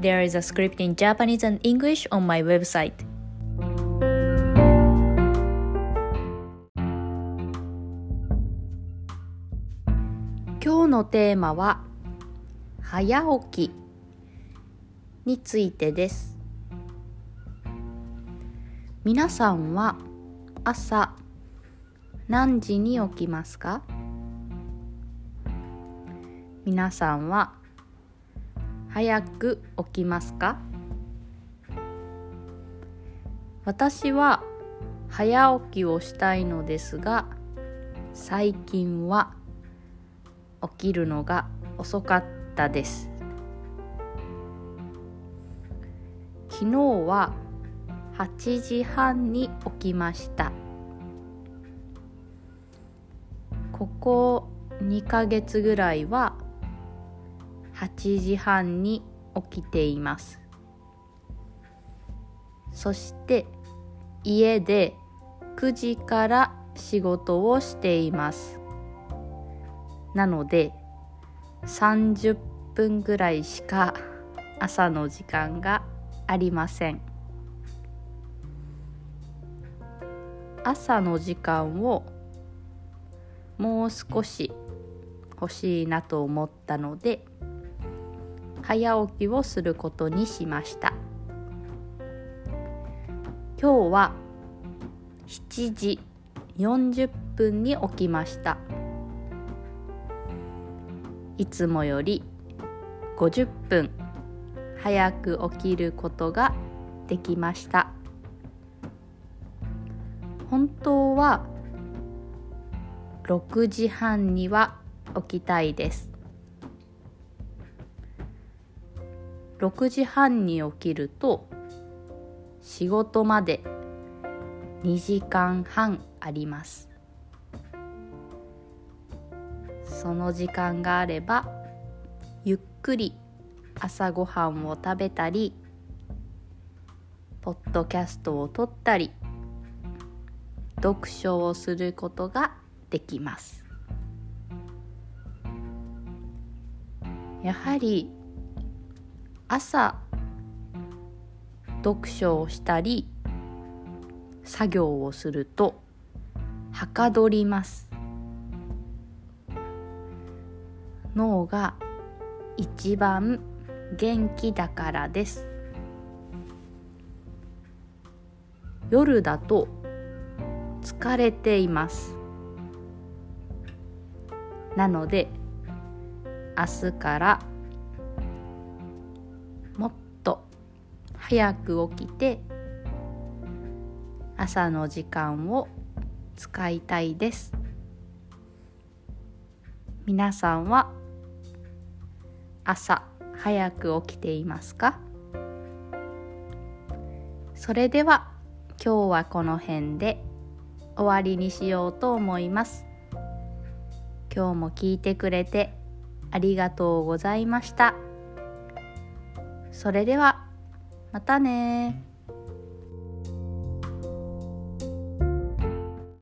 There is a script in Japanese and English on my website. 今日のテーマは早起きについてです皆さんは朝何時に起きますか皆さんは早く起きますか？私は早起きをしたいのですが最近は起きるのが遅かったです。昨日は8時半に起きました。ここ2ヶ月ぐらいは8時半に起きています。そして家で9時から仕事をしています。なので30分ぐらいしか朝の時間がありません。朝の時間をもう少し欲しいなと思ったので早起きをすることにしました。今日は7時40分に起きました。いつもより50分早く起きることができました。本当は6時半には起きたいです。6時半に起きると仕事まで2時間半あります。その時間があればゆっくり朝ごはんを食べたりポッドキャストを撮ったり読書をすることができます。やはり朝読書をしたり作業をするとはかどります。脳が一番元気だからです。夜だと疲れています。なので明日からもっと早く起きて朝の時間を使いたいです。皆さんは朝早く起きていますか？それでは今日はこの辺で終わりにしようと思います。今日も聞いてくれてありがとうございました。それではまたね